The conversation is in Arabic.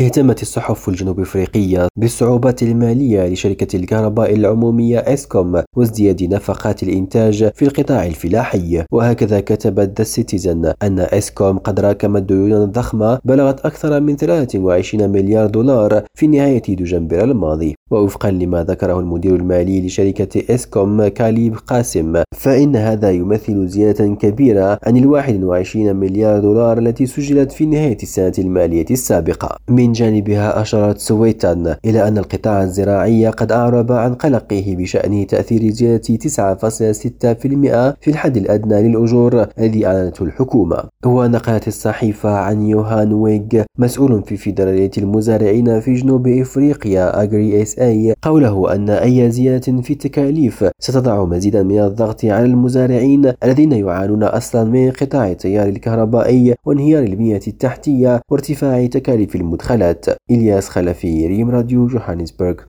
اهتمت الصحف الجنوب افريقية بالصعوبات المالية لشركة الكهرباء العمومية اسكوم وازدياد نفقات الانتاج في القطاع الفلاحي. وهكذا كتبت ذا سيتيزن أن اسكوم قد راكمت ديونا ضخمة بلغت أكثر من 23 مليار دولار في نهاية دجنبر الماضي. ووفقا لما ذكره المدير المالي لشركة اسكوم كاليب قاسم فإن هذا يمثل زيادة كبيرة عن ال 21 مليار دولار التي سجلت في نهاية السنة المالية السابقة. من جانبها أشارت سويتان إلى أن القطاع الزراعي قد أعرب عن قلقه بشأن تأثير زيادة 9.6% في الحد الأدنى للأجور الذي أعلنته الحكومة. ونقلت الصحيفة عن يوهان ويغ مسؤول في فيدرالية المزارعين في جنوب إفريقيا Agri SA قوله أن أي زيادة في التكاليف ستضع مزيدا من الضغط على المزارعين الذين يعانون أصلا من انقطاع التيار الكهربائي وانهيار البنية التحتية وارتفاع تكاليف المدخلات إلياس خلفي ريم راديو جوهانسبرغ.